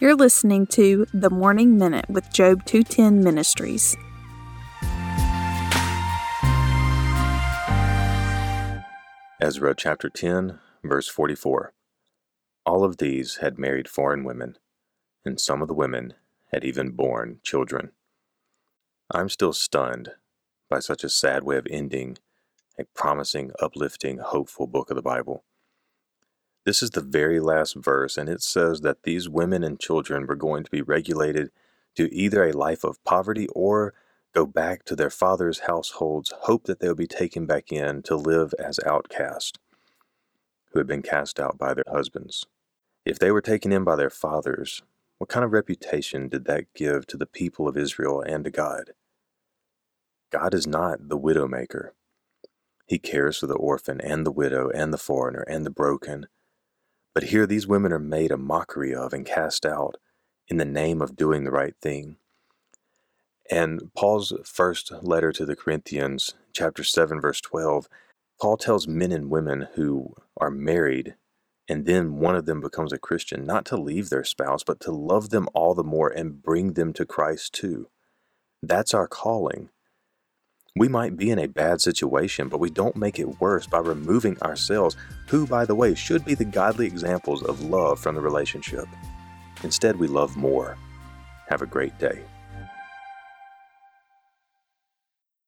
You're listening to The Morning Minute with Job 210 Ministries. Ezra chapter 10, verse 44. All of these had married foreign women, and some of the women had even borne children. I'm still stunned by such a sad way of ending a promising, uplifting, hopeful book of the Bible. This is the very last verse, and it says that these women and children were going to be regulated to either a life of poverty or go back to their father's households, hope that they'll be taken back in to live as outcasts who had been cast out by their husbands. If they were taken in by their fathers, what kind of reputation did that give to the people of Israel and to God? God is not the widowmaker. He cares for the orphan and the widow and the foreigner and the broken. But here these women are made a mockery of and cast out in the name of doing the right thing. And Paul's first letter to the Corinthians, chapter 7, verse 12, Paul tells men and women who are married and then one of them becomes a Christian, not to leave their spouse, but to love them all the more and bring them to Christ too. That's our calling. We might be in a bad situation, but we don't make it worse by removing ourselves, who, by the way, should be the godly examples of love from the relationship. Instead, we love more. Have a great day.